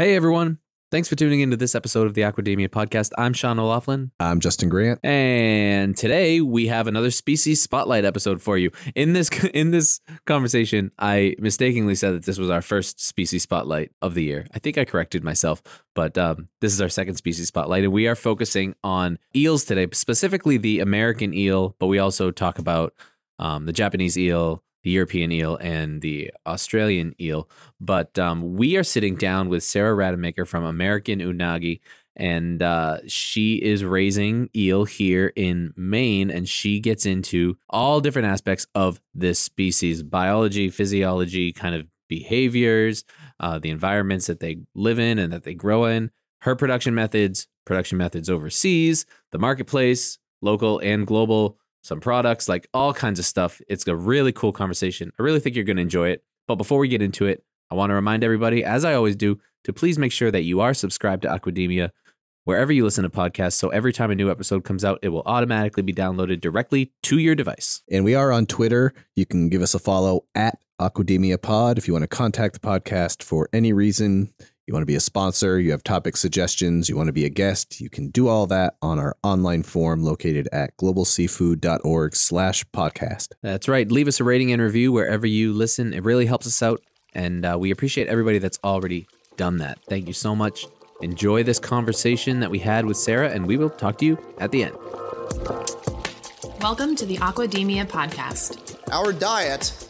Hey everyone. Thanks for tuning into this episode of the Aquademia podcast. I'm Sean O'Laughlin. I'm Justin Grant. And today we have another species spotlight episode for you. In this in this conversation, I mistakenly said that this was our first species spotlight of the year. I think I corrected myself, but um, this is our second species spotlight, and we are focusing on eels today, specifically the American eel, but we also talk about um, the Japanese eel, the European eel and the Australian eel. But um, we are sitting down with Sara Rademaker from American Unagi, and uh, she is raising eel here in Maine, and she gets into all different aspects of this species biology, physiology, kind of behaviors, uh, the environments that they live in and that they grow in, her production methods, production methods overseas, the marketplace, local and global some products, like all kinds of stuff. It's a really cool conversation. I really think you're going to enjoy it. But before we get into it, I want to remind everybody, as I always do, to please make sure that you are subscribed to Aquademia wherever you listen to podcasts. So every time a new episode comes out, it will automatically be downloaded directly to your device. And we are on Twitter. You can give us a follow at Aquademia Pod if you want to contact the podcast for any reason you want to be a sponsor, you have topic suggestions, you want to be a guest, you can do all that on our online forum located at globalseafood.org slash podcast. That's right. Leave us a rating and review wherever you listen. It really helps us out. And uh, we appreciate everybody that's already done that. Thank you so much. Enjoy this conversation that we had with Sara, and we will talk to you at the end. Welcome to the Aquademia podcast. Our diet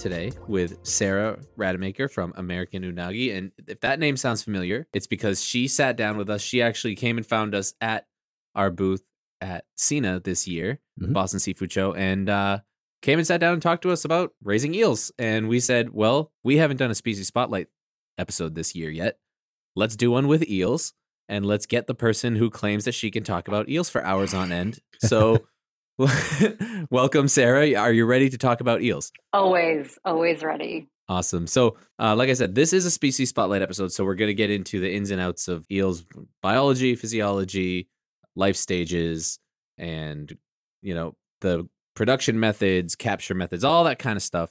today with Sara Rademaker from American Unagi. And if that name sounds familiar, it's because she sat down with us. She actually came and found us at our booth at SENA this year, mm-hmm. Boston Seafood Show, and uh, came and sat down and talked to us about raising eels. And we said, well, we haven't done a species spotlight episode this year yet. Let's do one with eels and let's get the person who claims that she can talk about eels for hours on end. So Welcome, Sara. Are you ready to talk about eels? Always, always ready. Awesome. So, uh, like I said, this is a species spotlight episode. So, we're going to get into the ins and outs of eels biology, physiology, life stages, and, you know, the production methods, capture methods, all that kind of stuff,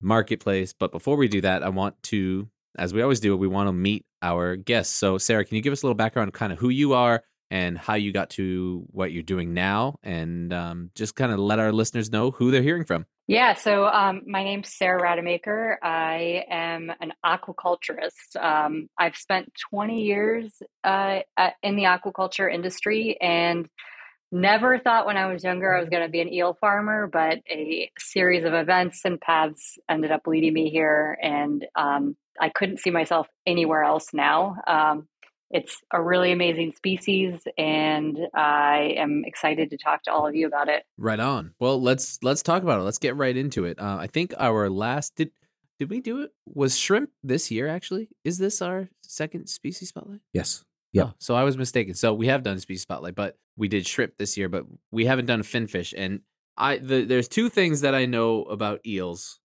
marketplace. But before we do that, I want to, as we always do, we want to meet our guests. So, Sara, can you give us a little background, kind of who you are, and how you got to what you're doing now, and um, just kind of let our listeners know who they're hearing from. Yeah, so um, my name's Sara Rademaker. I am an aquaculturist. Um, I've spent 20 years uh, in the aquaculture industry and never thought when I was younger I was going to be an eel farmer, but a series of events and paths ended up leading me here, and um, I couldn't see myself anywhere else now. Um, it's a really amazing species and i am excited to talk to all of you about it. Right on. Well let's let's talk about it. Let's get right into it. Uh, i think our last did did we do it? Was shrimp this year actually? Is this our second species spotlight? Yes. Yeah oh, so i was mistaken. So we have done species spotlight but we did shrimp this year but we haven't done finfish and i the, there's two things that i know about eels.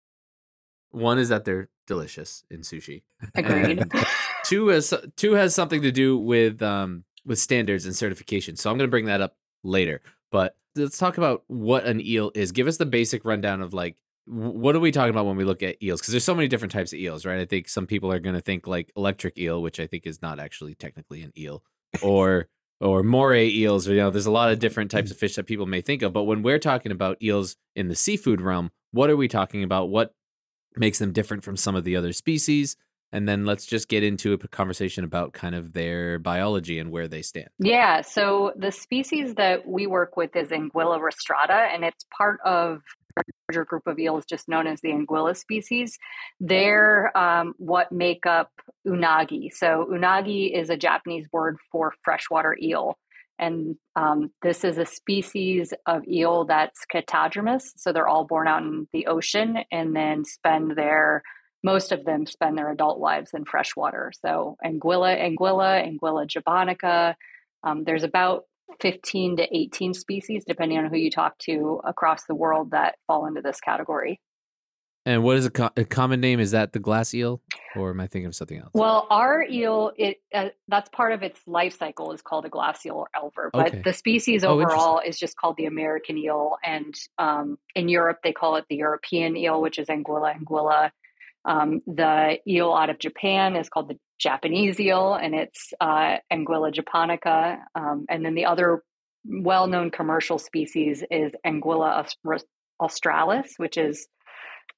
One is that they're delicious in sushi. Agreed two has two has something to do with um with standards and certification. So I'm going to bring that up later. But let's talk about what an eel is. Give us the basic rundown of like what are we talking about when we look at eels? Because there's so many different types of eels, right? I think some people are going to think like electric eel, which I think is not actually technically an eel, or or moray eels, or you know, there's a lot of different types of fish that people may think of. But when we're talking about eels in the seafood realm, what are we talking about? What makes them different from some of the other species? And then let's just get into a conversation about kind of their biology and where they stand. Yeah, so the species that we work with is Anguilla rostrata, and it's part of a larger group of eels just known as the Anguilla species. They're um, what make up unagi. So unagi is a Japanese word for freshwater eel. And um, this is a species of eel that's catadromous. So they're all born out in the ocean and then spend their most of them spend their adult lives in freshwater. So Anguilla, Anguilla, Anguilla japonica. Um, there's about 15 to 18 species, depending on who you talk to across the world, that fall into this category. And what is a, co- a common name? Is that the glass eel, or am I thinking of something else? Well, our eel, it uh, that's part of its life cycle is called a glass eel or elver, but Okay. the species Oh, overall is just called the American eel, and um, in Europe they call it the European eel, which is Anguilla anguilla. Um, the eel out of Japan is called the Japanese eel, and it's uh, Anguilla japonica. Um, and then the other well-known commercial species is Anguilla australis, which is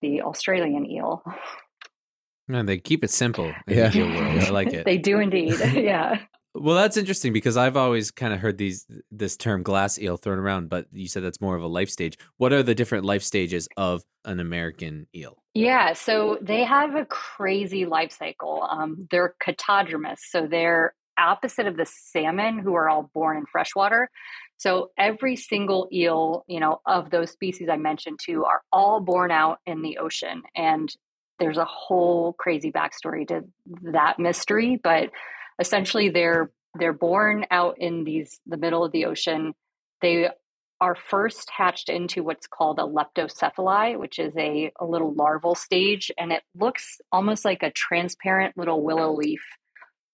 the Australian eel. Man, they keep it simple in Yeah. the eel world. I like it. They do indeed. yeah. Well, that's interesting because I've always kind of heard these this term glass eel thrown around, but you said that's more of a life stage. What are the different life stages of an American eel? Yeah, so they have a crazy life cycle. Um, they're catadromous, so they're opposite of the salmon who are all born in freshwater. So every single eel, you know, of those species I mentioned too, are all born out in the ocean. And there's a whole crazy backstory to that mystery, but essentially they're they're born out in these the middle of the ocean. They are first hatched into what's called a leptocephali, which is a, a little larval stage, and it looks almost like a transparent little willow leaf.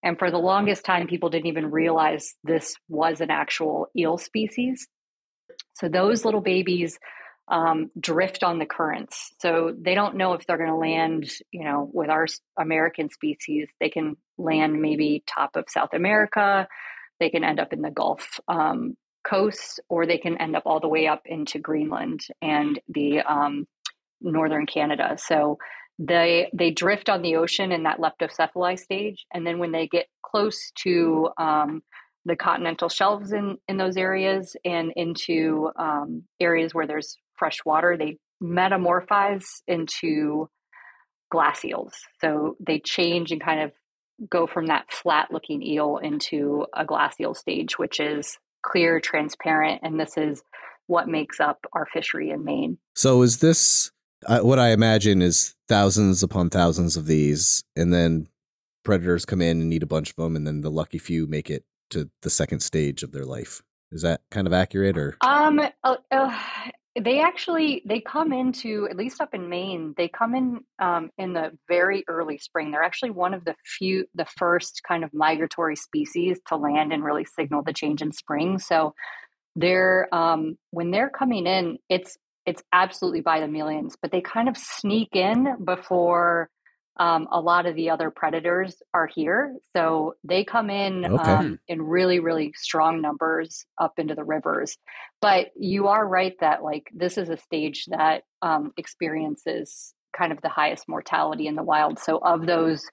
And for the longest time, people didn't even realize this was an actual eel species. So those little babies um, drift on the currents. So they don't know if they're going to land, you know, with our American species. They can land maybe top of South America. They can end up in the Gulf um, coast, or they can end up all the way up into Greenland and the um, northern Canada. So they they drift on the ocean in that leptocephali stage, and then when they get close to um, the continental shelves in in those areas and into um, areas where there's fresh water, they metamorphize into glass eels. So they change and kind of go from that flat looking eel into a glass eel stage, which is clear, transparent, and this is what makes up our fishery in Maine. So is this uh, what I imagine is thousands upon thousands of these, and then predators come in and eat a bunch of them, and then the lucky few make it to the second stage of their life. Is that kind of accurate, or Um, uh, uh, they actually they come into at least up in Maine. They come in um, in the very early spring. They're actually one of the few, the first kind of migratory species to land and really signal the change in spring. So they're um, when they're coming in, it's it's absolutely by the millions. But they kind of sneak in before um, a lot of the other predators are here. So they come in Okay. um, in really, really strong numbers up into the rivers. But you are right that like this is a stage that um, experiences kind of the highest mortality in the wild. So of those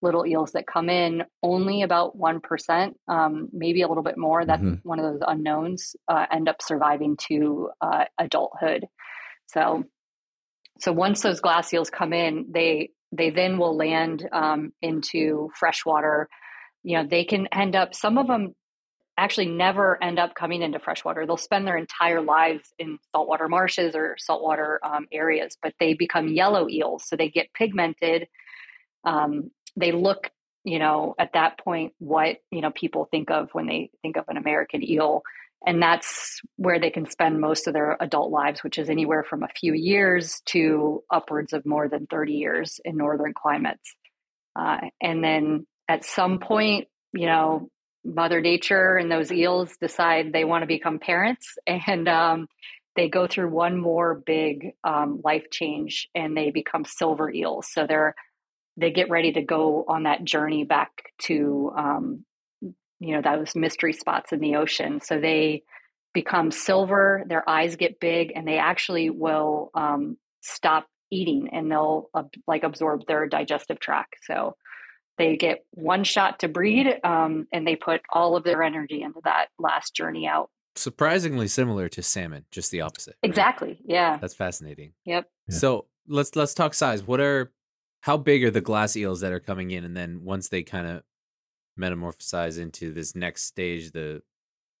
little eels that come in, only about one percent, um, maybe a little bit more. That's Mhm. one of those unknowns. Uh, end up surviving to uh, adulthood. So, so once those glass eels come in, they they then will land um, into freshwater. You know, they can end up. Some of them actually never end up coming into freshwater. They'll spend their entire lives in saltwater marshes or saltwater um, areas, but they become yellow eels. So they get pigmented. Um, they look, you know, at that point, what, you know, people think of when they think of an American eel. And that's where they can spend most of their adult lives, which is anywhere from a few years to upwards of more than 30 years in northern climates. Uh, and then at some point, you know, Mother Nature and those eels decide they want to become parents, and um, they go through one more big um, life change, and they become silver eels. So they're they get ready to go on that journey back to um, you know those mystery spots in the ocean. So they become silver. Their eyes get big, and they actually will um, stop eating, and they'll uh, like absorb their digestive tract. So they get one shot to breed um, and they put all of their energy into that last journey out Surprisingly similar to salmon, just the opposite. right? exactly yeah That's fascinating. yep Yeah. So let's let's talk size. What are how big are the glass eels that are coming in, and then once they kind of metamorphosize into this next stage, the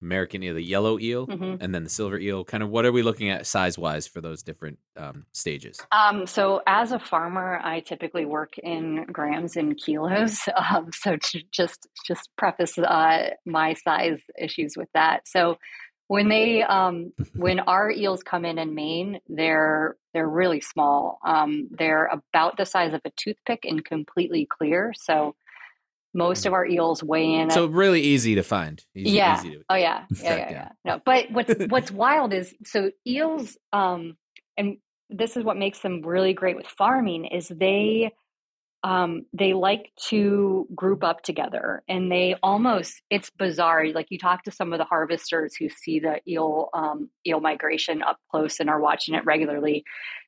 American eel, the yellow eel, Mhm. and then the silver eel. Kind of what are we looking at size wise for those different um, stages? Um, so as a farmer, I typically work in grams and kilos. Um, so to just just preface uh, my size issues with that. So when they um, when our eels come in in Maine, they're they're really small. Um, they're about the size of a toothpick and completely clear. So most of our eels weigh in. So at, really easy to find. Easy, yeah. Easy to, Oh yeah. Yeah. Yeah. Yeah. No, but what's what's wild is so eels, um, and this is what makes them really great with farming is they um, they like to group up together and they almost it's bizarre like you talk to some of the harvesters who see the eel um, eel migration up close and are watching it regularly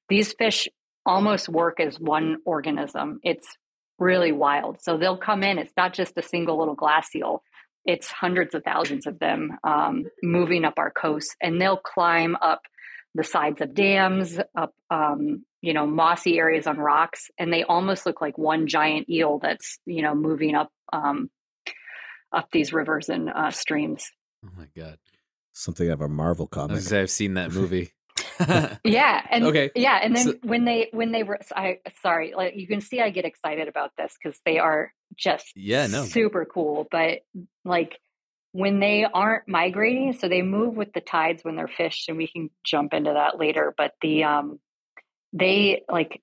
these fish almost work as one organism it's really wild so they'll come in it's not just a single little glass eel it's hundreds of thousands of them um, moving up our coast and they'll climb up the sides of dams up um, you know mossy areas on rocks and they almost look like one giant eel that's you know moving up um, up these rivers and uh, streams oh my god! Something out of a Marvel comic. was I've seen that movie. yeah and Okay, yeah and then so- when they when they were i sorry like you can see i get excited about this because they are just Yeah, no. super cool but like when they aren't migrating so they move with the tides when they're fished and we can jump into that later but the um they like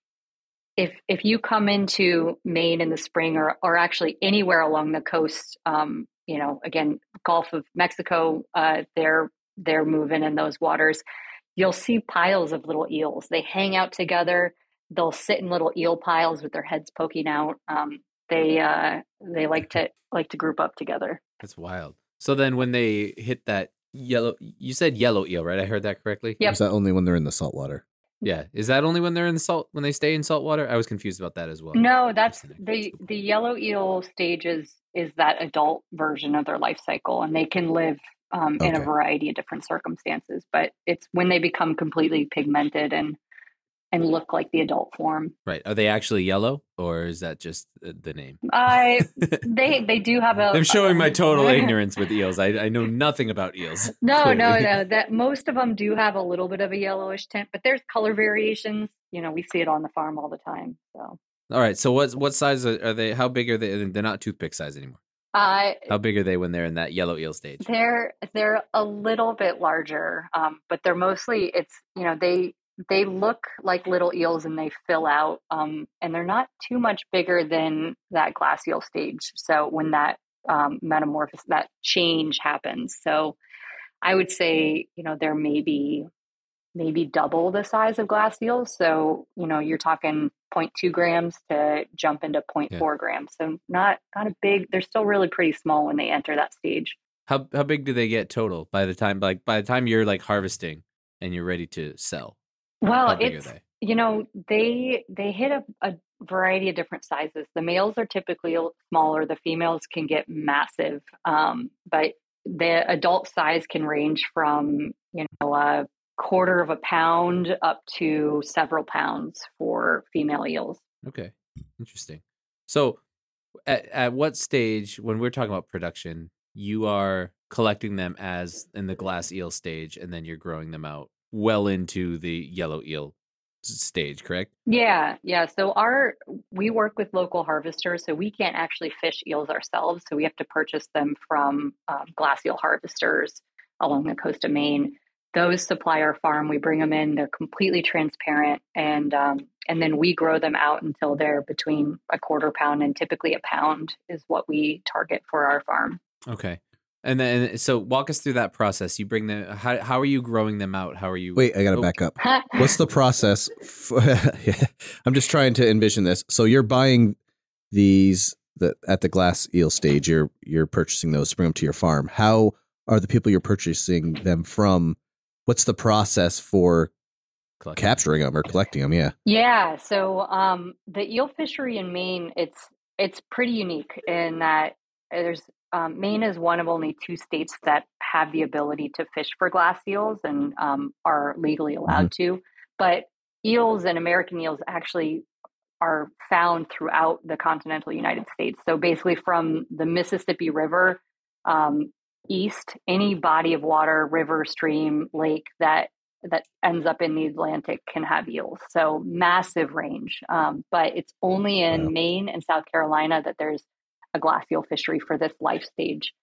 if if you come into Maine in the spring or or actually anywhere along the coast, um, you know, again, Gulf of Mexico, uh, they're they're moving in those waters. You'll see piles of little eels. They hang out together. They'll sit in little eel piles with their heads poking out. Um, they uh, they like to like to group up together. That's wild. So then when they hit that yellow, you said yellow eel, right? I heard that correctly. Yep. Is that only when they're in the saltwater? Yeah. Is that only when they're in salt when they stay in salt water? I was confused about that as well. No, that's the the yellow eel stage is is that adult version of their life cycle, and they can live um, in a variety of different circumstances. But it's when they become completely pigmented and and look like the adult form. Right. Are they actually yellow or is that just the name? I they they do have a. I'm showing my total ignorance with eels. I, I know nothing about eels. No, no, clearly. no. That most of them do have a little bit of a yellowish tint, but there's color variations. You know, we see it on the farm all the time. So, All right. So what what size are are they? How big are they? They're not toothpick size anymore. Uh, How big are they when they're in that yellow eel stage? They're they're a little bit larger, um, but they're mostly it's you know they they look like little eels and they fill out, um, and they're not too much bigger than that glass eel stage. So when that um, metamorphosis that change happens, so I would say you know there may be maybe double the size of glass eels. So you know you're talking 0.2 grams to jump into 0.4 grams. So not not a big. They're still really pretty small when they enter that stage. How how big do they get total by the time like by the time you're like harvesting and you're ready to sell? Well, How big are it's you know they they hit a, a variety of different sizes. The males are typically smaller. The females can get massive, um, but the adult size can range from you know a quarter of a pound up to several pounds for female eels. Okay, interesting. So, at at what stage when we're talking about production, you are collecting them as in the glass eel stage, and then you're growing them out well into the yellow eel stage, correct? Yeah, yeah. So our we work with local harvesters, so we can't actually fish eels ourselves. So we have to purchase them from um, glass eel harvesters along the coast of Maine. Those supply our farm. We bring them in. They're completely transparent, and um, and then we grow them out until they're between a quarter pound and typically a pound is what we target for our farm. Okay. And then, so walk us through that process. You bring them. How how are you growing them out? How are you? Wait, I got to Oh. back up. What's the process? For, I'm just trying to envision this. So you're buying these the, at the glass eel stage. You're you're purchasing those to bring them to your farm. How are the people you're purchasing them from? What's the process for collecting? capturing them or collecting them? Yeah. Yeah, so um, the eel fishery in Maine, it's it's pretty unique in that there's um, Maine is one of only two states that have the ability to fish for glass eels and um, are legally allowed to. But eels and American eels actually are found throughout the continental United States. So basically, from the Mississippi River um, east, any body of water, river, stream, lake that that ends up in the Atlantic can have eels. So massive range. Um, but it's only in Wow. Maine and South Carolina that there's a glass eel fishery for this life stage.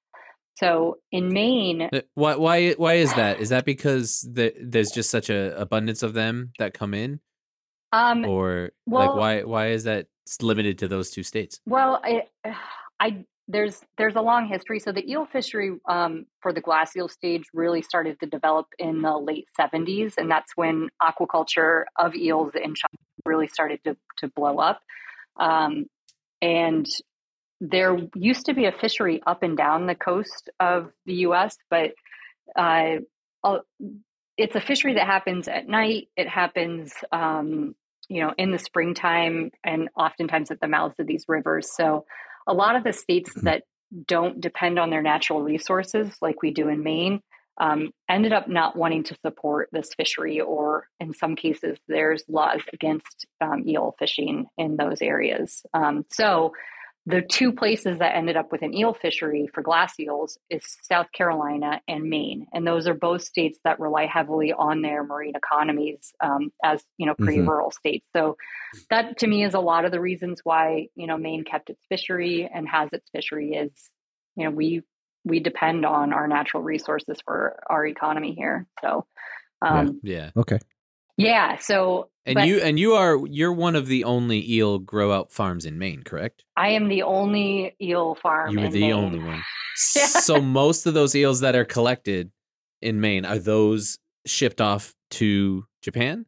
So in Maine, Uh, Why why why is that? Is that because the, there's just such a abundance of them that come in, um, or well- like why why is that limited to those two states? Well, I, I there's there's a long history. So the eel fishery um, for the glass eel stage really started to develop in the late 70s, and that's when aquaculture of eels in China really started to to blow up. Um, and there used to be a fishery up and down the coast of the U.S., but uh, it's a fishery that happens at night. It happens, um, you know, in the springtime, and oftentimes at the mouths of these rivers. So, a lot of the states that don't depend on their natural resources, like we do in Maine, um, ended up not wanting to support this fishery, or in some cases, there's laws against um, eel fishing in those areas. Um, so, the two places that ended up with an eel fishery for glass eels is South Carolina and Maine, and those are both states that rely heavily on their marine economies um, as you know pretty Mhm. rural states. So that to me is a lot of the reasons why you know Maine kept its fishery and has its fishery is you know we we depend on our natural resources for our economy here. So um, Yeah, Okay. Yeah. so and but you and you are you're one of the only eel grow out farms in Maine, correct? I am the only eel farm. You're the Maine. only one. Yeah. So most of those eels that are collected in Maine are those shipped off to Japan?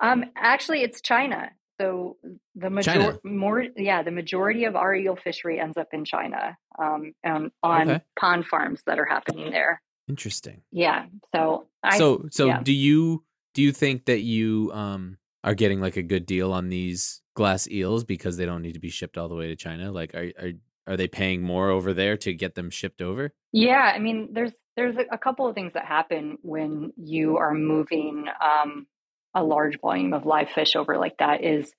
Um, actually, it's China. So the major- more, yeah, the majority of our eel fishery ends up in China, um, and on Okay. pond farms that are happening there. Interesting. Yeah. So I, so so yeah. do you do you think that you um are getting like a good deal on these glass eels because they don't need to be shipped all the way to China? Like are are are they paying more over there to get them shipped over? Yeah, I mean, there's there's a, couple of things that happen when you are moving um, a large volume of live fish over like that. Is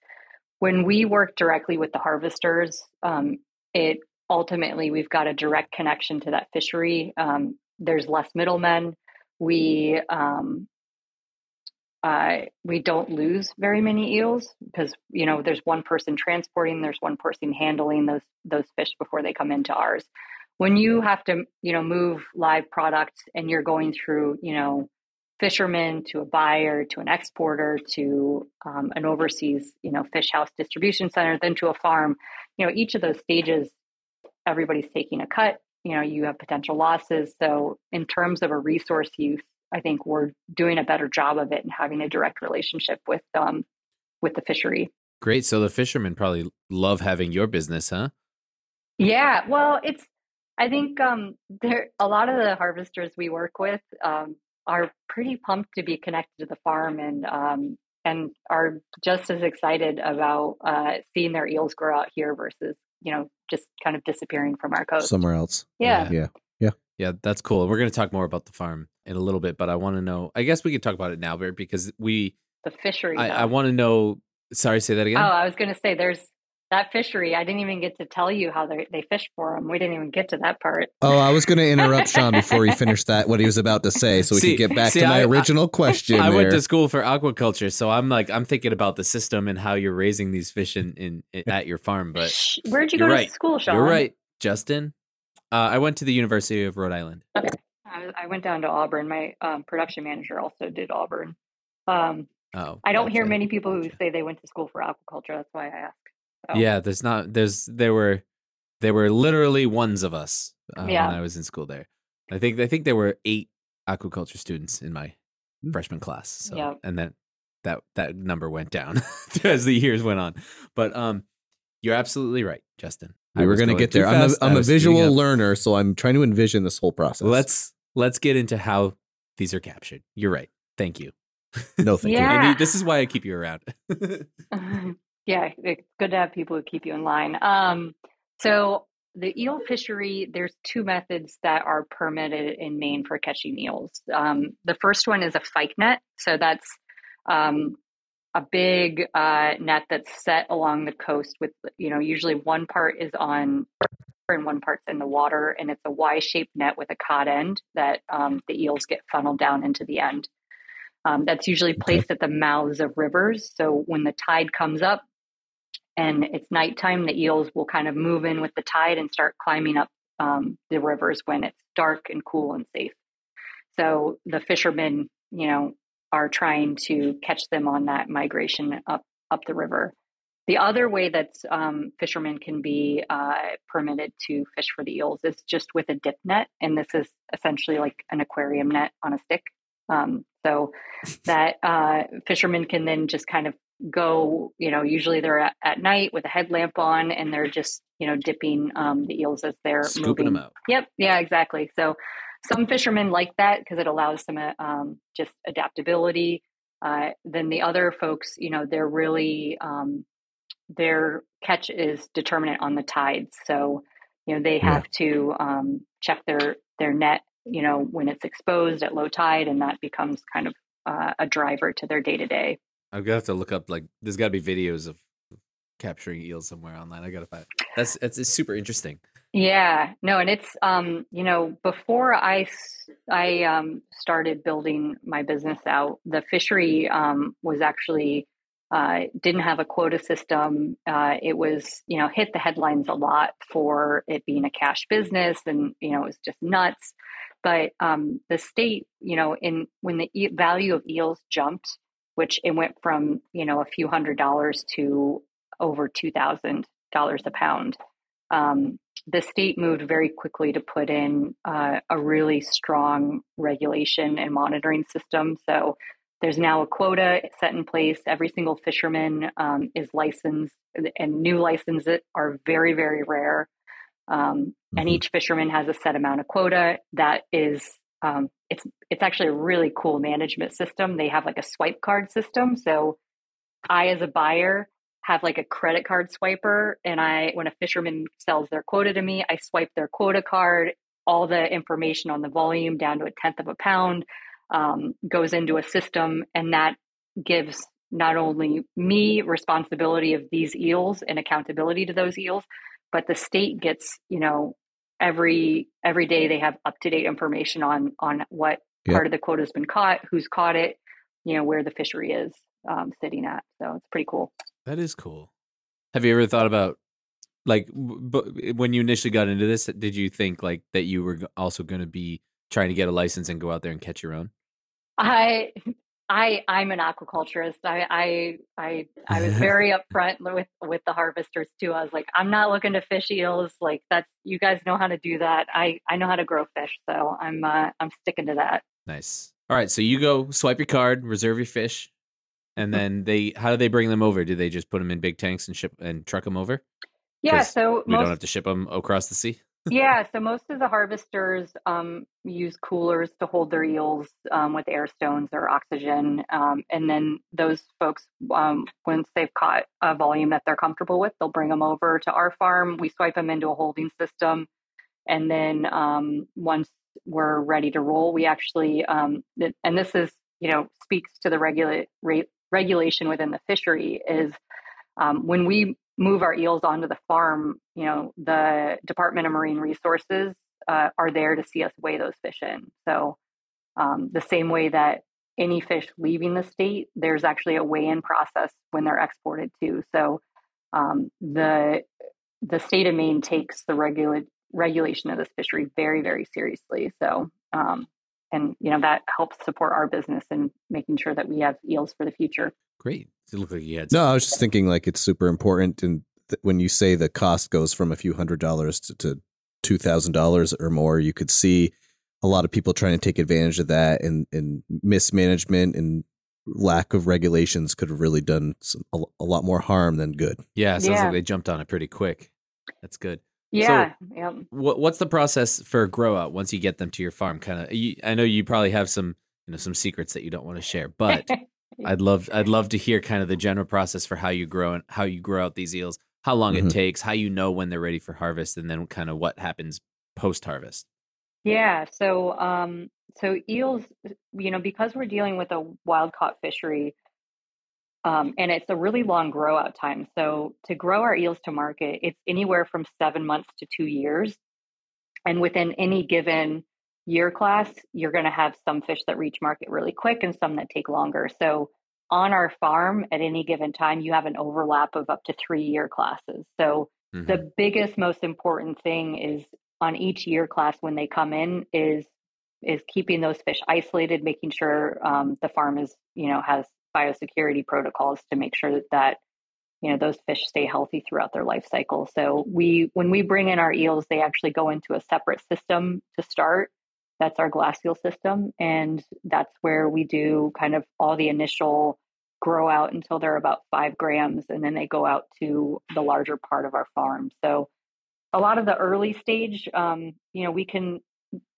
when we work directly with the harvesters, um, it ultimately we've got a direct connection to that fishery. Um, there's less middlemen. We um, uh, we don't lose very many eels because you know there's one person transporting, there's one person handling those those fish before they come into ours. When you have to you know move live products and you're going through you know fishermen to a buyer to an exporter to um, an overseas you know fish house distribution center then to a farm you know each of those stages everybody's taking a cut. You know you have potential losses. So in terms of a resource use i think we're doing a better job of it and having a direct relationship with um with the fishery Great. So the fishermen probably love having your business, huh? Yeah, well, it's I think um there a lot of the harvesters we work with um are pretty pumped to be connected to the farm and um and are just as excited about uh seeing their eels grow out here versus, you know, just kind of disappearing from our coast. Somewhere else. yeah. Yeah. Yeah, that's cool. We're going to talk more about the farm in a little bit, but I want to know. I guess we could talk about it now, Bear, because we. The fishery. I. I want to know. Sorry, say that oh, again. Oh, I was going to say there's that fishery. I didn't even get to tell you how they they fish for them. We didn't even get to that part. Oh, I was going to interrupt Sean before he finished that what he was about to say, so we See- could get back see, to my I- I- original question. I went to school for aquaculture, so I'm like I'm thinking about the system and how you're raising these fish in, in, in at your farm. But Shh, Where'd you you're go right. to school, Sean? you're right, Justin. Uh, I went to the University of Rhode Island. Okay. I, I went down to Auburn. My um, production manager also did Auburn. Um, Oh, I don't hear many people who say they went to school for aquaculture. That's why I ask. So, Yeah, there's not. There's there were there were literally ones of us uh, Yeah. when I was in school there. I think I think there were eight aquaculture students in my Hmm. freshman class. So, Yeah. and then that that number went down as the years went on. But um, you're absolutely right, Justin. I we were going to going get there. I'm a, fast. I I'm a visual learner, so I'm trying to envision this whole process. Let's let's get into how these are captured. You're right. Thank you. no thank Yeah. I need- this is why I keep you around. yeah, it's good to have people who keep you in line. Um, so the eel fishery, there's two methods that are permitted in Maine for catching eels. Um, the first one is a fyke net. So that's um, a big uh, net that's set along the coast with, you know, usually one part is on and one part's in the water, and it's a Y-shaped net with a cod end that um, the eels get funneled down into the end. Um, that's usually placed at the mouths of rivers. So when the tide comes up and it's nighttime, the eels will kind of move in with the tide and start climbing up um, the rivers when it's dark and cool and safe. So the fishermen, you know, are trying to catch them on that migration up up the river. The other way that um, fishermen can be uh, permitted to fish for the eels is just with a dip net, and this is essentially like an aquarium net on a stick. Um, so that uh, fishermen can then just kind of go, you know, usually they're at, at, night with a headlamp on and they're just, you know, dipping um, the eels as they're scooping moving. them out. Yep. Yeah, exactly. So some fishermen like that because it allows them uh, um, just adaptability. Uh, then the other folks, you know, they're really, um, their catch is determinant on the tides. So, you know, they have yeah. to um, check their, their net you know, when it's exposed at low tide, and that becomes kind of uh, a driver to their day to day. I'm gonna have to look up like there's got to be videos of capturing eels somewhere online. I gotta find that's that's super interesting. Yeah, no, and it's um, you know, before I I um started building my business out, the fishery um was actually uh, didn't have a quota system. Uh, it was, you know, hit the headlines a lot for it being a cash business, and you know, it was just nuts. But um, the state, you know, in when the e- value of eels jumped, which it went from you know a few hundred dollars to over two thousand dollars a pound. Um, the state moved very quickly to put in uh, a really strong regulation and monitoring system. So there's now a quota set in place. Every single fisherman um, is licensed, and new licenses are very, very rare. Um, mm-hmm. And each fisherman has a set amount of quota that is um, it's it's actually a really cool management system. They have like a swipe card system. So I, as a buyer, have like a credit card swiper, and I when a fisherman sells their quota to me, I swipe their quota card. All the information on the volume down to a tenth of a pound um, goes into a system, and that gives not only me responsibility of these eels and accountability to those eels, but the state gets you know every every day they have up to date information on on what part of the quota has been caught, who's caught it, you know where the fishery is um, sitting at. So it's pretty cool. That is cool. Have you ever thought about like but when you initially got into this did you think like that you were also going to be trying to get a license and go out there and catch your own i I I'm an aquaculturist. I I I, I was very upfront with with the harvesters too. I was like, I'm not looking to fish eels. Like that's you guys know how to do that. I I know how to grow fish, so I'm uh, I'm sticking to that. Nice. All right, so you go swipe your card, reserve your fish, and then they how do they bring them over? Do they just put them in big tanks and ship and truck them over? Yeah, so we most, don't have to ship them across the sea yeah, so most of the harvesters um, use coolers to hold their eels um, with air stones or oxygen. Um, and then those folks, um, once they've caught a volume that they're comfortable with, they'll bring them over to our farm. We swipe them into a holding system. And then um, once we're ready to roll, we actually, um, and this is, you know, speaks to the regula- regulation within the fishery is when we move our eels onto the farm, you know, the Department of Marine Resources uh, are there to see us weigh those fish in. So, um, the same way that any fish leaving the state, there's actually a weigh-in process when they're exported too. So, um, the the state of Maine takes the regula- regulation of this fishery very, very seriously. So, um, and you know that helps support our business and making sure that we have eels for the future. Great. It looked like you had. No, I was just thinking like it's super important, and th- when you say the cost goes from a few hundred dollars to, to two thousand dollars or more, you could see a lot of people trying to take advantage of that, and and mismanagement and lack of regulations could have really done some, a, a, lot more harm than good. Yeah, sounds yeah. like they jumped on it pretty quick. That's good. Yeah. So, yep. what, what's the process for grow out once you get them to your farm? Kind of, I know you probably have some, you know, some secrets that you don't want to share, but I'd love I'd love to hear kind of the general process for how you grow and how you grow out these eels, how long mm-hmm. it takes, how you know when they're ready for harvest, and then kind of what happens post harvest. Yeah, so um, so eels, you know, because we're dealing with a wild caught fishery, um, and it's a really long grow out time. So to grow our eels to market, it's anywhere from seven months to two years. And within any given year class, you're going to have some fish that reach market really quick and some that take longer. So on our farm at any given time, you have an overlap of up to three year classes. So mm-hmm. the biggest, most important thing is on each year class when they come in is is keeping those fish isolated, making sure um, the farm is you know has biosecurity protocols to make sure that you know those fish stay healthy throughout their life cycle. So we when we bring in our eels, they actually go into a separate system to start. That's our glass eel system, and that's where we do kind of all the initial grow out until they're about five grams, and then they go out to the larger part of our farm. So a lot of the early stage, um, you know, we can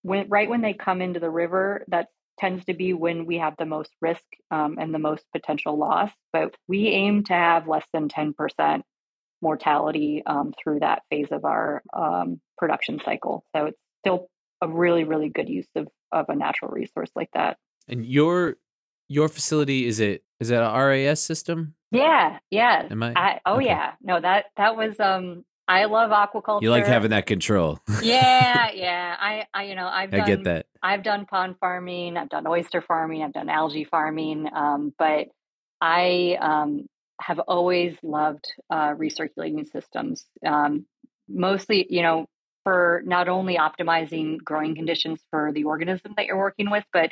when right when they come into the river, that tends to be when we have the most risk um, and the most potential loss. But we aim to have less than ten percent mortality um, through that phase of our um, production cycle. So it's still a really, really good use of of a natural resource like that. And your your facility is it is it a RAS system? Yeah, yeah. Am I? I oh okay. yeah. No, that that was um I love aquaculture. You like having that control. yeah, yeah. I, I, you know, I've done, I get that. I've done pond farming, I've done oyster farming, I've done algae farming, um, but I um, have always loved uh, recirculating systems. Um, mostly, you know, for not only optimizing growing conditions for the organism that you're working with, but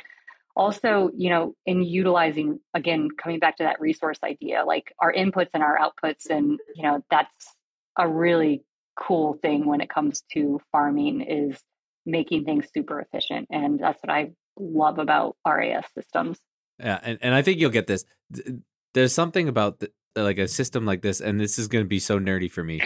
also, you know, in utilizing again, coming back to that resource idea, like our inputs and our outputs, and you know, that's a really cool thing when it comes to farming is making things super efficient. And that's what I love about RAS systems. Yeah. And, and I think you'll get this. There's something about the, like a system like this, and this is going to be so nerdy for me.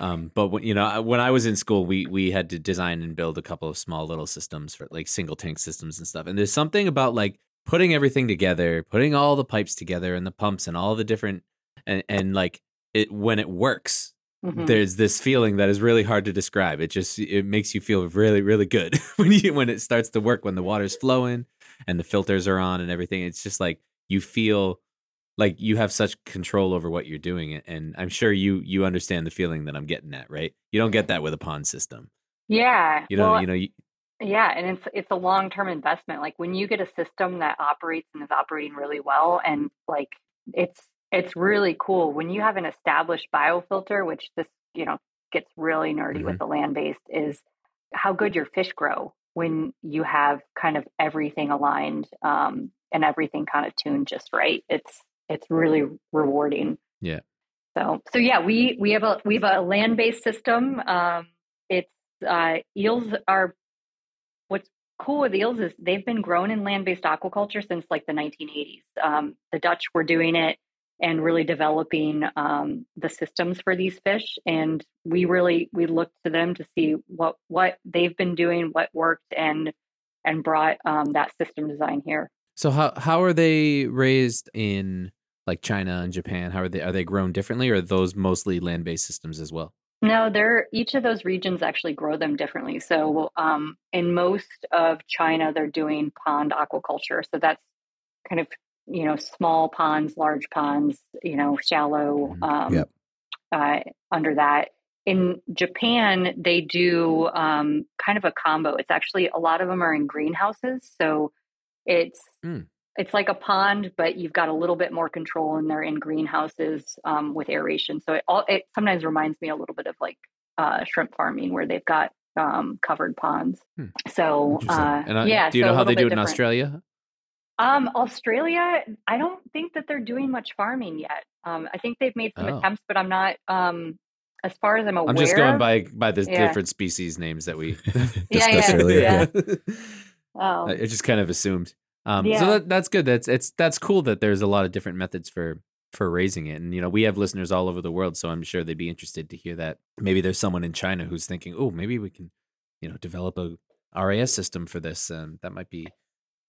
Um, but when, you know, when I was in school, we we had to design and build a couple of small little systems for like single tank systems and stuff. And there's something about like putting everything together, putting all the pipes together and the pumps and all the different and and like it when it works, Mm-hmm. there's this feeling that is really hard to describe. It just it makes you feel really really good when you when it starts to work when the water's flowing and the filters are on and everything. It's just like you feel like you have such control over what you're doing and I'm sure you you understand the feeling that I'm getting at, right? You don't get that with a pond system. Yeah. You know, well, you know you, yeah, and it's it's a long-term investment. Like when you get a system that operates and is operating really well and like it's it's really cool when you have an established biofilter, which this, you know, gets really nerdy mm-hmm. with the land based, is how good your fish grow when you have kind of everything aligned um, and everything kind of tuned just right. It's it's really rewarding. Yeah. So so yeah, we we have a we have a land based system. Um, it's uh, eels are what's cool with eels is they've been grown in land based aquaculture since like the 1980s. Um, the Dutch were doing it and really developing um, the systems for these fish. And we really we looked to them to see what what they've been doing, what worked, and and brought um, that system design here. So how how are they raised in like China and Japan? How are they are they grown differently, or are those mostly land based systems as well? No, they're each of those regions actually grow them differently. So um, in most of China, they're doing pond aquaculture. So that's kind of you know, small ponds, large ponds, you know, shallow mm-hmm. um, yep. uh, under that. In Japan, they do um, kind of a combo. It's actually a lot of them are in greenhouses, so it's mm. it's like a pond, but you've got a little bit more control, and they're in greenhouses um, with aeration. So it all it sometimes reminds me a little bit of like uh, shrimp farming, where they've got um, covered ponds. Hmm. So uh, and, uh, yeah, do you so know how they do it in Australia? Um, Australia, I don't think that they're doing much farming yet. Um, I think they've made some oh. attempts, but I'm not. Um, as far as I'm aware, I'm just going by by the yeah. different species names that we yeah, yeah, earlier. yeah. oh. I just kind of assumed. Um, yeah. So that, that's good. That's it's that's cool that there's a lot of different methods for for raising it, and you know we have listeners all over the world, so I'm sure they'd be interested to hear that. Maybe there's someone in China who's thinking, oh, maybe we can, you know, develop a RAS system for this, and that might be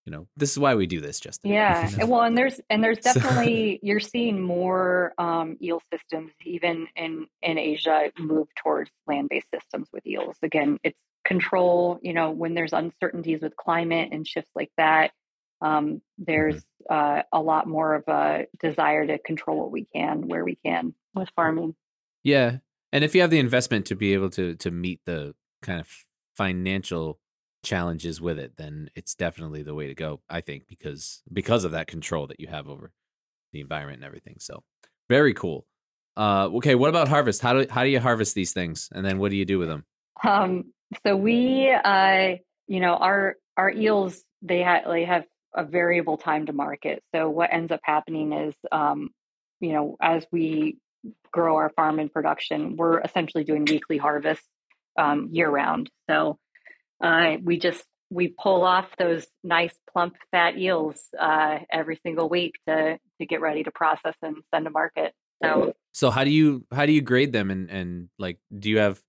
you know this is why we do this justin. Yeah. Well and there's and there's definitely you're seeing more um, eel systems even in in asia move towards land-based systems with eels. Again it's control you know when there's uncertainties with climate and shifts like that um, there's uh, a lot more of a desire to control what we can, where we can with farming. Yeah, and if you have the investment to be able to to meet the kind of financial challenges with it, then it's definitely the way to go. I think because because of that control that you have over the environment and everything. So very cool. Uh, okay, what about harvest? How do how do you harvest these things, and then what do you do with them? Um, so we, uh, you know, our our eels they, ha- they have a variable time to market. So what ends up happening is, um, you know, as we grow our farm and production, we're essentially doing weekly harvests um, year round. So uh, we just we pull off those nice plump fat eels uh, every single week to to get ready to process and send to market. So so how do you how do you grade them and and like do you have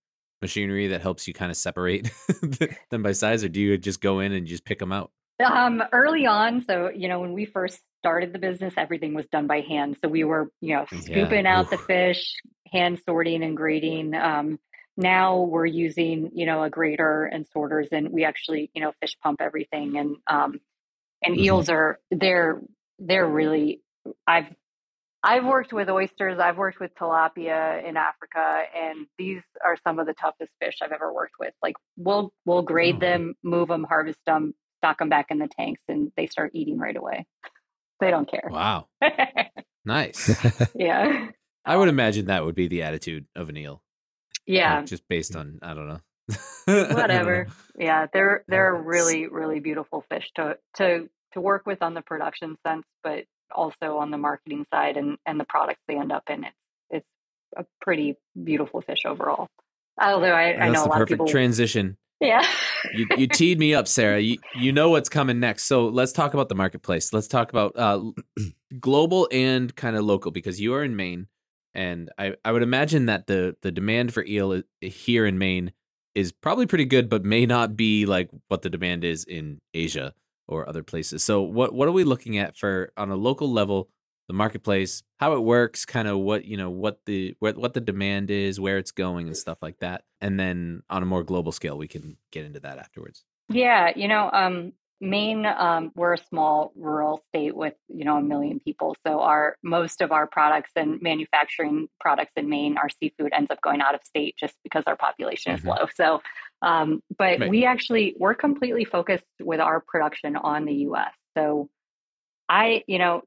machinery that helps you kind of separate them by size or do you just go in and just pick them out? Um, early on, so you know, when we first started the business, everything was done by hand. So we were, you know, scooping yeah. out Oof. the fish, hand sorting and grading. Um, now we're using, you know, a grader and sorters, and we actually, you know, fish pump everything. And um, and mm-hmm. eels are they're they're really. I've I've worked with oysters. I've worked with tilapia in Africa, and these are some of the toughest fish I've ever worked with. Like we'll we'll grade oh. them, move them, harvest them, stock them back in the tanks, and they start eating right away. They don't care. Wow. nice. yeah. I would imagine that would be the attitude of an eel. Yeah. Like just based on I don't know. Whatever. Know. Yeah, they're they're really really beautiful fish to to to work with on the production sense, but also on the marketing side and and the products they end up in. It's it's a pretty beautiful fish overall. Although I, I know a lot of people transition yeah. you, you teed me up, Sara. You, you know what's coming next. So let's talk about the marketplace. Let's talk about uh, global and kind of local because you are in Maine. And I, I would imagine that the, the demand for eel here in Maine is probably pretty good, but may not be like what the demand is in Asia or other places. So what what are we looking at for on a local level the marketplace, how it works, kind of what you know, what the what, what the demand is, where it's going, and stuff like that. And then on a more global scale, we can get into that afterwards. Yeah, you know, um, Maine, um, we're a small rural state with you know a million people, so our most of our products and manufacturing products in Maine, our seafood ends up going out of state just because our population mm-hmm. is low. So, um, but we actually we're completely focused with our production on the U.S. So, I you know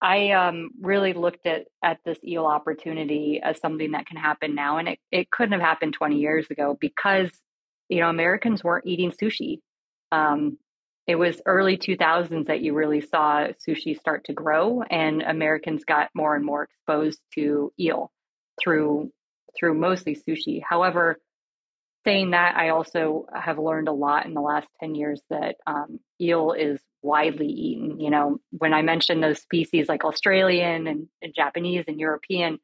I um, really looked at at this eel opportunity as something that can happen now, and it, it couldn't have happened 20 years ago because you know Americans weren't eating sushi. Um, it was early 2000s that you really saw sushi start to grow, and Americans got more and more exposed to eel through through mostly sushi. However, saying that, I also have learned a lot in the last 10 years that um, eel is widely eaten. You know, when I mentioned those species like Australian and, and Japanese and European,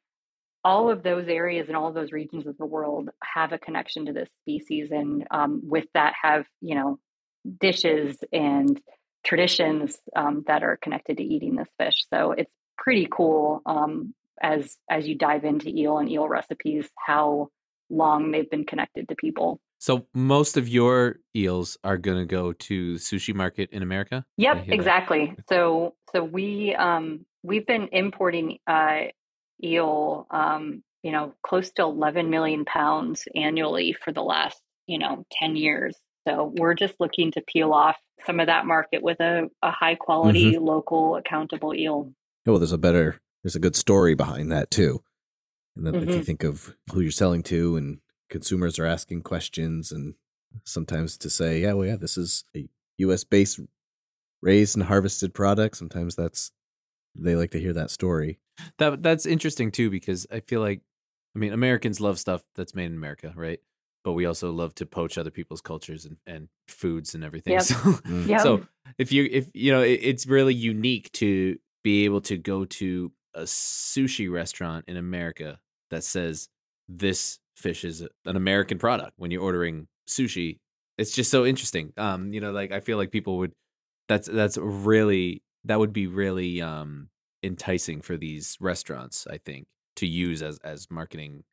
all of those areas and all of those regions of the world have a connection to this species. And um, with that, have, you know, dishes and traditions um, that are connected to eating this fish. So it's pretty cool um, as as you dive into eel and eel recipes how long they've been connected to people. So most of your eels are going to go to sushi market in America. Yep, exactly. That? So so we um, we've been importing uh, eel, um, you know, close to 11 million pounds annually for the last you know 10 years. So we're just looking to peel off some of that market with a, a high quality, mm-hmm. local, accountable eel. Oh, well, there's a better, there's a good story behind that too. And then mm-hmm. if you mm-hmm. think of who you're selling to and consumers are asking questions and sometimes to say, yeah, well, yeah, this is a US based raised and harvested product. Sometimes that's they like to hear that story. That that's interesting too because I feel like I mean Americans love stuff that's made in America, right? But we also love to poach other people's cultures and, and foods and everything. Yep. So, mm. yep. so if you if you know it, it's really unique to be able to go to a sushi restaurant in America that says this fish is an American product when you're ordering sushi. It's just so interesting. Um, you know, like I feel like people would that's that's really that would be really um enticing for these restaurants, I think, to use as as marketing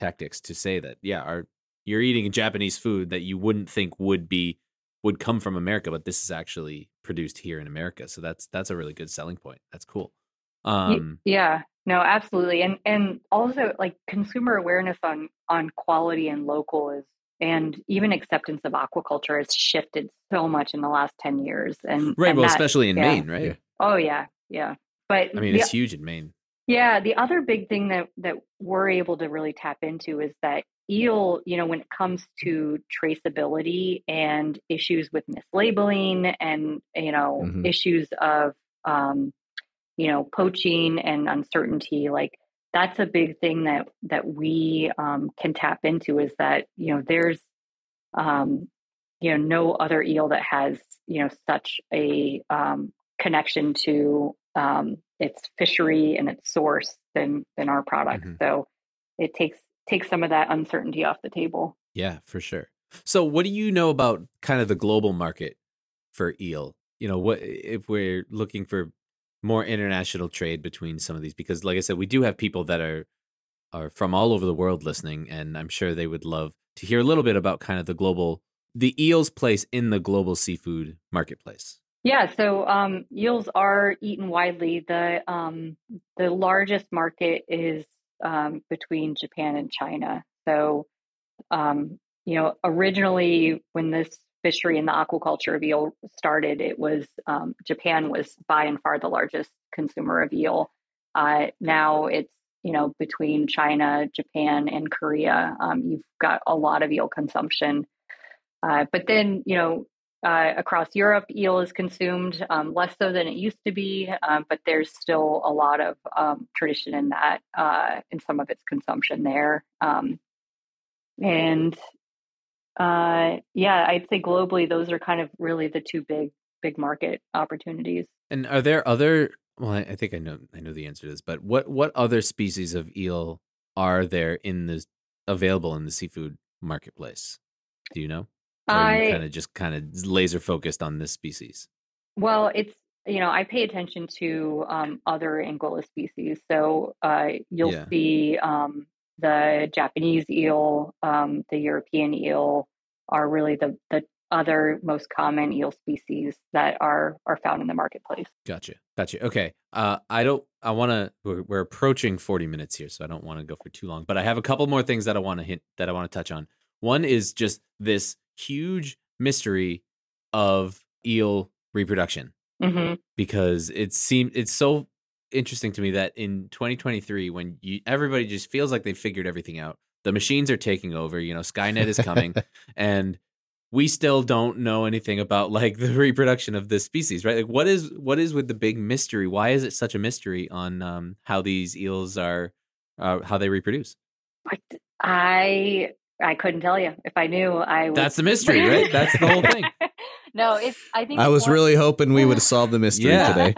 tactics to say that, yeah, our you're eating Japanese food that you wouldn't think would be would come from America, but this is actually produced here in America. So that's that's a really good selling point. That's cool. Um, yeah, no, absolutely. And and also like consumer awareness on on quality and local is and even acceptance of aquaculture has shifted so much in the last 10 years. And right. and Well, that- especially in yeah. Maine, right? Yeah. Oh yeah, yeah. But I mean, the- it's huge in Maine. Yeah, the other big thing that that we're able to really tap into is that eel, you know, when it comes to traceability and issues with mislabeling and you know Mhm. issues of um, you know poaching and uncertainty, like that's a big thing that that we um, can tap into. Is that you know there's um, you know no other eel that has you know such a um, connection to um, its fishery and its source than than our product. Mhm. So it takes takes some of that uncertainty off the table. Yeah, for sure. So, what do you know about kind of the global market for eel? You know, what if we're looking for more international trade between some of these? Because, like I said, we do have people that are are from all over the world listening, and I'm sure they would love to hear a little bit about kind of the global the eel's place in the global seafood marketplace. Yeah, so um, eels are eaten widely. The um, the largest market is um, between Japan and China. So, um, you know, originally when this fishery and the aquaculture of eel started, it was um, Japan was by and far the largest consumer of eel. Uh, now it's you know between China, Japan, and Korea. Um, you've got a lot of eel consumption. Uh, but then, you know, uh, across Europe, eel is consumed um, less so than it used to be, um, but there's still a lot of um, tradition in that, uh, in some of its consumption there. Um, and uh, yeah, I'd say globally, those are kind of really the two big, big market opportunities. And are there other? Well, I, think I know I know the answer to this, but what what other species of eel are there in the available in the seafood marketplace? Do you know? Or are you I- kind of just kind of laser focused on this species? Well, it's you know I pay attention to um, other Anguilla species, so uh, you'll Yeah. see um, the Japanese eel, um, the European eel are really the the other most common eel species that are are found in the marketplace. Gotcha. Gotcha. Okay. Uh, I don't. I want to. We're, we're approaching forty minutes here, so I don't want to go for too long. But I have a couple more things that I want to hit that I want to touch on. One is just this huge mystery of eel reproduction hmm because it seemed it's so interesting to me that in 2023 when you everybody just feels like they figured everything out the machines are taking over you know skynet is coming and we still don't know anything about like the reproduction of this species right? Like what is what is with the big mystery? Why is it such a mystery on um how these eels are uh, how they reproduce? I I couldn't tell you if I knew. I would... that's the mystery right that's the whole thing no, it's. I think I was more- really hoping we would have solved the mystery Yeah. today.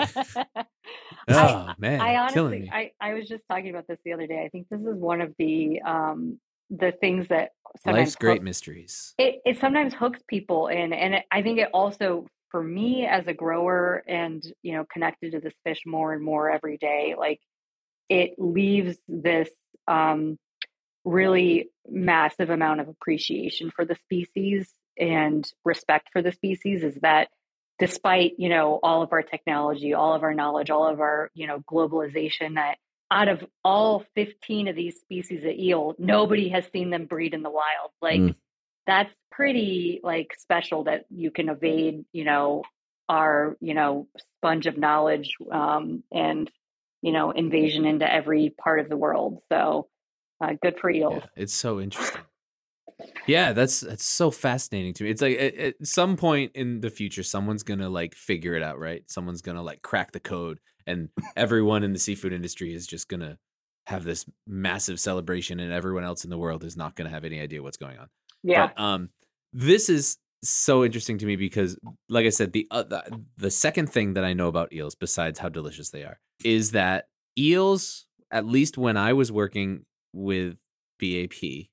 oh man I killing honestly, me I, I was just talking about this the other day. I think this is one of the um the things that sometimes life's great hook- mysteries it, it sometimes hooks people in, and it, I think it also for me as a grower and you know connected to this fish more and more every day, like it leaves this um really massive amount of appreciation for the species and respect for the species. Is that despite you know all of our technology all of our knowledge all of our you know globalization that out of all 15 of these species of eel nobody has seen them breed in the wild like Mm. that's pretty like special that you can evade you know our you know sponge of knowledge um and you know invasion into every part of the world so uh, good for eels Yeah, it's so interesting. Yeah, that's that's so fascinating to me. It's like at, at some point in the future, someone's gonna like figure it out, right? Someone's gonna like crack the code, and everyone in the seafood industry is just gonna have this massive celebration, and everyone else in the world is not gonna have any idea what's going on. yeah But um, this is so interesting to me because, like I said, the, uh, the the second thing that I know about eels, besides how delicious they are, is that eels. At least when I was working with BAP,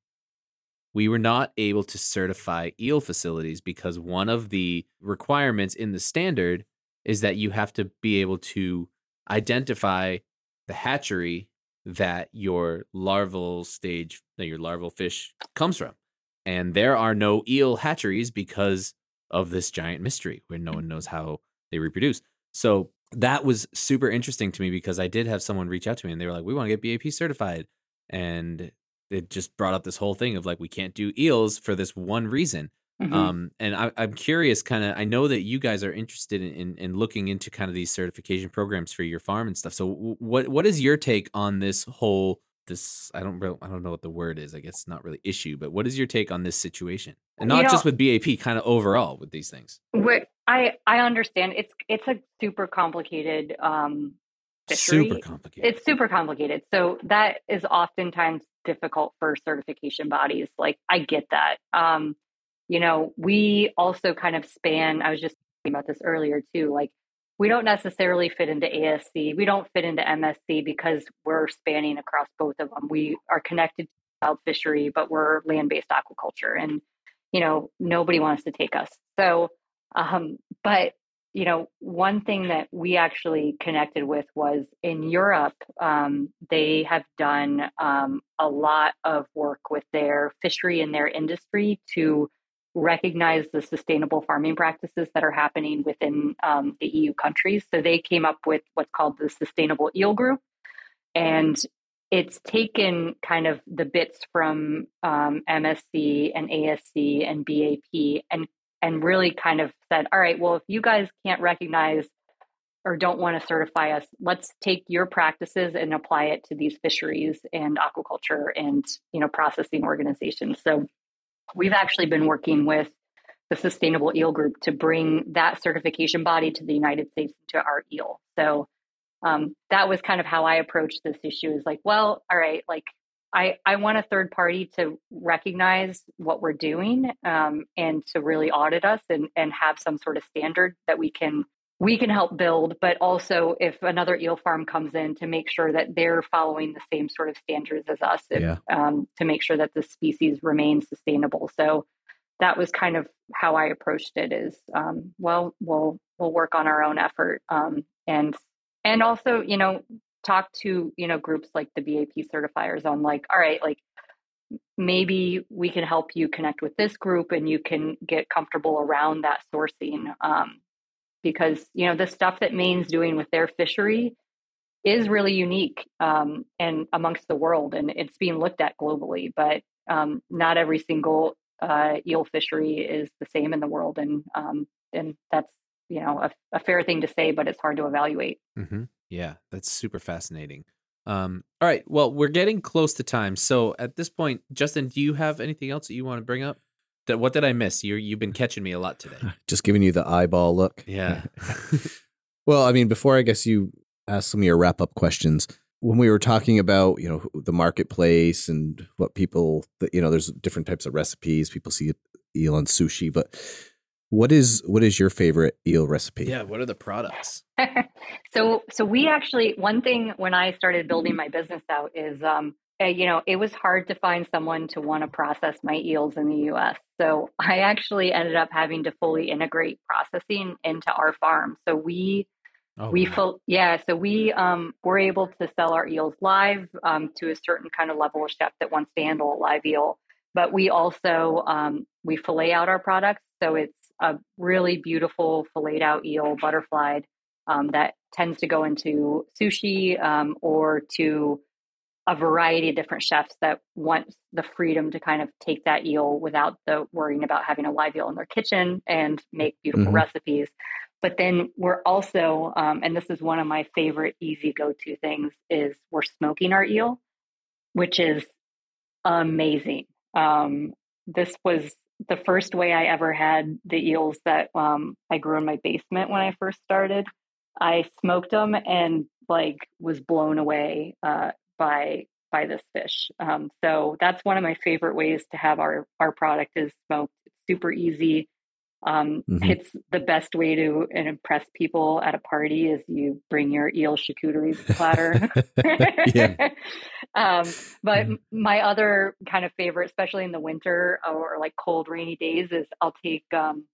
we were not able to certify eel facilities because one of the requirements in the standard is that you have to be able to identify the hatchery that your larval stage that your larval fish comes from. And there are no eel hatcheries because of this giant mystery where no one knows how they reproduce. So that was super interesting to me because I did have someone reach out to me and they were like, "We want to get BAP certified," and it just brought up this whole thing of like we can't do eels for this one reason. Mhm. Um, and I, I'm curious, kind of. I know that you guys are interested in, in in looking into kind of these certification programs for your farm and stuff. So, w- what what is your take on this whole this? I don't real I don't know what the word is. I guess it's not really issue, but what is your take on this situation? And You not know- just with BAP, kind of overall with these things. I I understand it's it's a super complicated um, fishery. Super complicated. It's super complicated. So that is oftentimes difficult for certification bodies. Like I get that. Um, you know, we also kind of span. I was just talking about this earlier too. Like we don't necessarily fit into ASC. We don't fit into MSC because we're spanning across both of them. We are connected to wild fishery, but we're land-based aquaculture, and you know nobody wants to take us. So, um, but you know, one thing that we actually connected with was in Europe, um, they have done um, a lot of work with their fishery and their industry to recognize the sustainable farming practices that are happening within um, the EU countries. So they came up with what's called the Sustainable Eel Group. And it's taken kind of the bits from um, MSC and ASC and BAP and and really kind of said, all right, well, if you guys can't recognize or don't want to certify us, let's take your practices and apply it to these fisheries and aquaculture and you know processing organizations. So we've actually been working with the Sustainable Eel Group to bring that certification body to the United States to our eel. So um, that was kind of how I approached this issue. Is like, well, all right, like I, I want a third party to recognize what we're doing um, and to really audit us and, and have some sort of standard that we can we can help build, but also if another eel farm comes in to make sure that they're following the same sort of standards as us and, Yeah. um, to make sure that the species remains sustainable. So that was kind of how I approached it is, um, well, we'll, we'll work on our own effort. Um, and, and also, you know, talk to, you know, groups like the BAP certifiers on like, all right, like maybe we can help you connect with this group and you can get comfortable around that sourcing. Um, because, you know, the stuff that Maine's doing with their fishery is really unique um, and amongst the world and it's being looked at globally, but um, not every single uh, eel fishery is the same in the world. And, um, and that's, you know, a, a fair thing to say, but it's hard to evaluate. Mm-hmm. Yeah, that's super fascinating. Um, all right, well, we're getting close to time, so at this point, Justin, do you have anything else that you want to bring up? That what did I miss? You you've been catching me a lot today. Just giving you the eyeball look. Yeah. Well, I mean, before I guess you ask some of your wrap up questions, when we were talking about, you know, the marketplace and what people, you know, there's different types of recipes. People see eel on sushi, but what is what is your favorite eel recipe? yeah. What are the products? so so we actually one thing when I started building my business out is um uh, you know it was hard to find someone to want to process my eels in the US. So I actually ended up having to fully integrate processing into our farm. So we Oh, we wow. full yeah so we um were able to sell our eels live um to a certain kind of level of chef that wants to handle a live eel but we also um we fillet out our products so it's a really beautiful filleted out eel butterflied um, that tends to go into sushi um, or to a variety of different chefs that want the freedom to kind of take that eel without the worrying about having a live eel in their kitchen and make beautiful Mhm. recipes. But then we're also, um, and this is one of my favorite easy go to things, is we're smoking our eel, which is amazing. Um, this was the first way I ever had the eels that um, I grew in my basement when I first started. I smoked them and like was blown away uh, by by this fish. Um, so that's one of my favorite ways to have our our product is smoked. It's super easy. Um, Mhm. It's the best way to impress people at a party is you bring your eel charcuterie platter. um, but Mhm. my other kind of favorite, especially in the winter or like cold, rainy days, is I'll take um,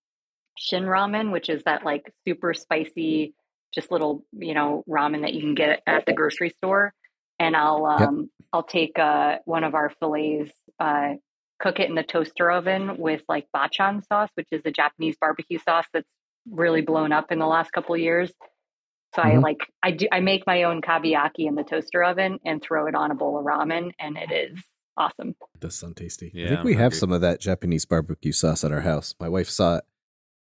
shin ramen, which is that like super spicy, just little you know ramen that you can get at the grocery store, and I'll Yep. um, I'll take uh, one of our fillets. Uh, cook it in the toaster oven with like Bachan sauce, which is a Japanese barbecue sauce that's really blown up in the last couple of years. So I Mhm. like I do I make my own kabayaki in the toaster oven and throw it on a bowl of ramen, and it is awesome. It does sound tasty. I Yeah, think I'm we have some of that Japanese barbecue sauce at our house. My wife saw it.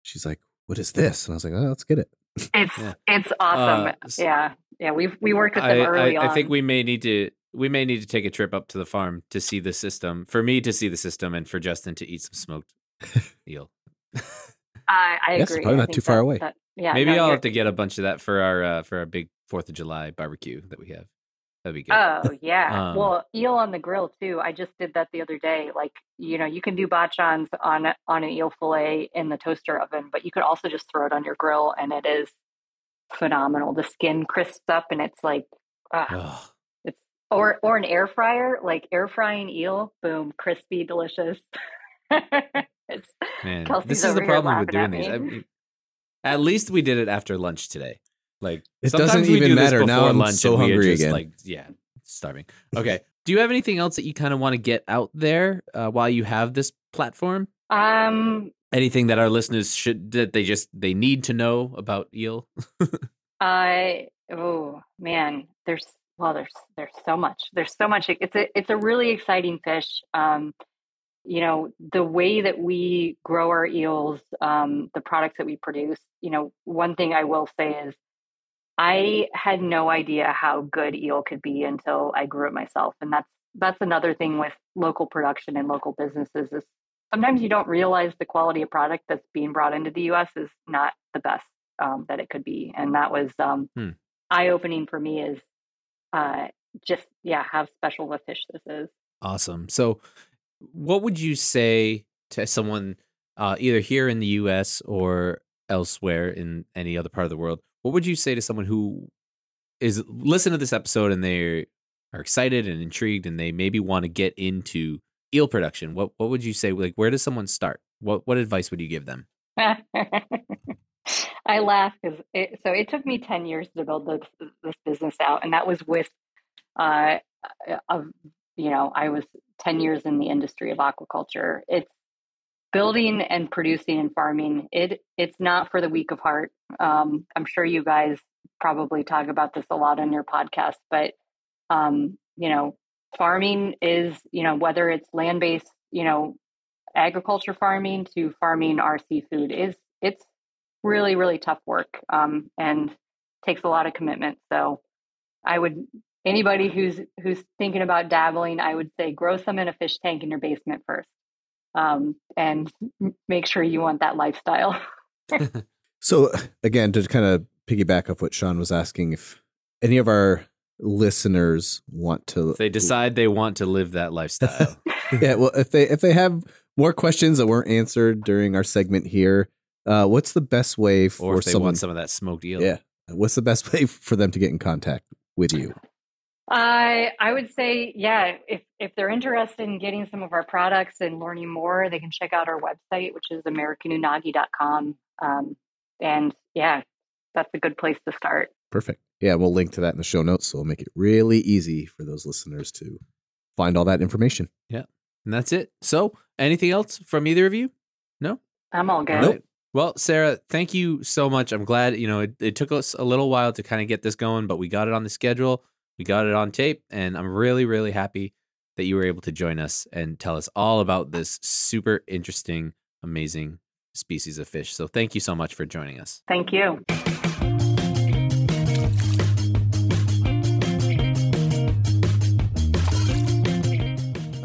She's like, "What is this?" And I was like, "Oh, let's get it." It's Yeah. it's awesome. Uh, yeah, yeah. We we worked with I, them early I, on. I think we may need to we may need to take a trip up to the farm to see the system. For me to see the system, and for Justin to eat some smoked eel. I, I Yes, agree. probably I not too far that- away. that- yeah, Maybe no, I'll you're- have to get a bunch of that for our uh, for our big Fourth of July barbecue that we have. That'd be good. Oh yeah. Um, well, eel on the grill too. I just did that the other day. Like you know, you can do Bachan's on on an eel fillet in the toaster oven, but you could also just throw it on your grill, and it is phenomenal. The skin crisps up, and it's like, ah, Ugh. it's or or an air fryer, like air frying eel. Boom, crispy, delicious. it's Man, Kelsey's this is the problem with doing at these. I mean, at least we did it after lunch today. Like It doesn't even do matter. Now I'm lunch so and we are hungry just again. Like yeah, starving. Okay. do you have anything else that you kind of want to get out there uh, while you have this platform? um Anything that our listeners should that they just they need to know about eel? I oh man, there's well, there's there's so much. There's so much. It's a it's a really exciting fish. Um, you know, the way that we grow our eels, um, the products that we produce. You know, one thing I will say is, I had no idea how good eel could be until I grew it myself, and that's that's another thing with local production and local businesses is sometimes you don't realize the quality of product that's being brought into the U.S. is not the best um, that it could be, and that was um, Hmm. eye opening for me. Is uh, just yeah, how special a fish this is. Awesome. So, what would you say to someone uh, either here in the U.S. or elsewhere in any other part of the world? What would you say to someone who is listen to this episode and they are excited and intrigued and they maybe want to get into eel production? What What would you say? Like, where does someone start? What What advice would you give them? I laugh because it, so it took me 10 years to build this, this business out. And that was with, uh, of, you know, I was 10 years in the industry of aquaculture. It's building and producing and farming. It, it's not for the weak of heart. Um, I'm sure you guys probably talk about this a lot on your podcast, but, um, you know, farming is, you know, whether it's land-based, you know, agriculture farming to farming our seafood is it's really really tough work um, and takes a lot of commitment. So i would anybody who's who's thinking about dabbling i would say grow some in a fish tank in your basement first um, and make sure you want that lifestyle. So again, to kind of piggyback off what Sean was asking, if any of our listeners want to, If they decide they want to live that lifestyle, yeah, well, if they if they have more questions that weren't answered during our segment here, uh, what's the best way for or if they someone? want some of that smoked eel, yeah, what's the best way for them to get in contact with you? I I would say, yeah, if if they're interested in getting some of our products and learning more, they can check out our website, which is americanunagi.com. Um, and yeah, that's a good place to start. Perfect. Yeah, we'll link to that in the show notes, so we'll make it really easy for those listeners to find all that information. Yeah, and that's it. So, anything else from either of you? No, I'm all good. All right. Well, Sara, thank you so much. I'm glad, you know, it, it took us a little while to kind of get this going, but we got it on the schedule. We got it on tape, and I'm really, really happy that you were able to join us and tell us all about this super interesting, amazing species of fish. So, thank you so much for joining us. Thank you.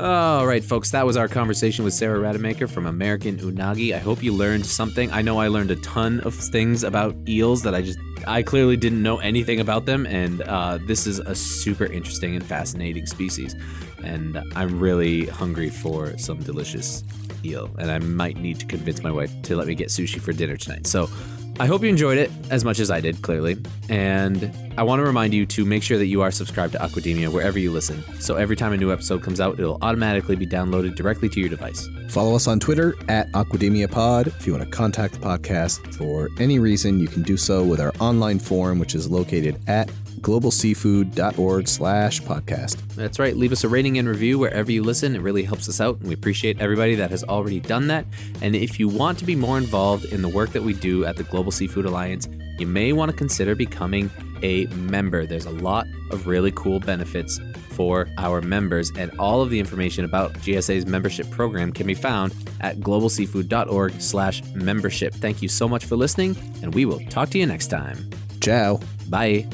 All right, folks, that was our conversation with Sara Rademaker from American Unagi. I hope you learned something. I know I learned a ton of things about eels that I just, I clearly didn't know anything about them. And uh, this is a super interesting and fascinating species. And I'm really hungry for some delicious eel. And I might need to convince my wife to let me get sushi for dinner tonight. So, I hope you enjoyed it as much as I did, clearly. And I want to remind you to make sure that you are subscribed to Aquademia wherever you listen. So every time a new episode comes out, it'll automatically be downloaded directly to your device. Follow us on Twitter at Aquademia Pod. If you want to contact the podcast for any reason, you can do so with our online forum, which is located at globalseafood.org slash podcast. That's right. Leave us a rating and review wherever you listen. It really helps us out, and we appreciate everybody that has already done that. And if you want to be more involved in the work that we do at the Global Seafood Alliance, you may want to consider becoming a member. There's a lot of really cool benefits for our members, and all of the information about GSA's membership program can be found at globalseafood.org slash membership. Thank you so much for listening, and we will talk to you next time. Ciao. Bye.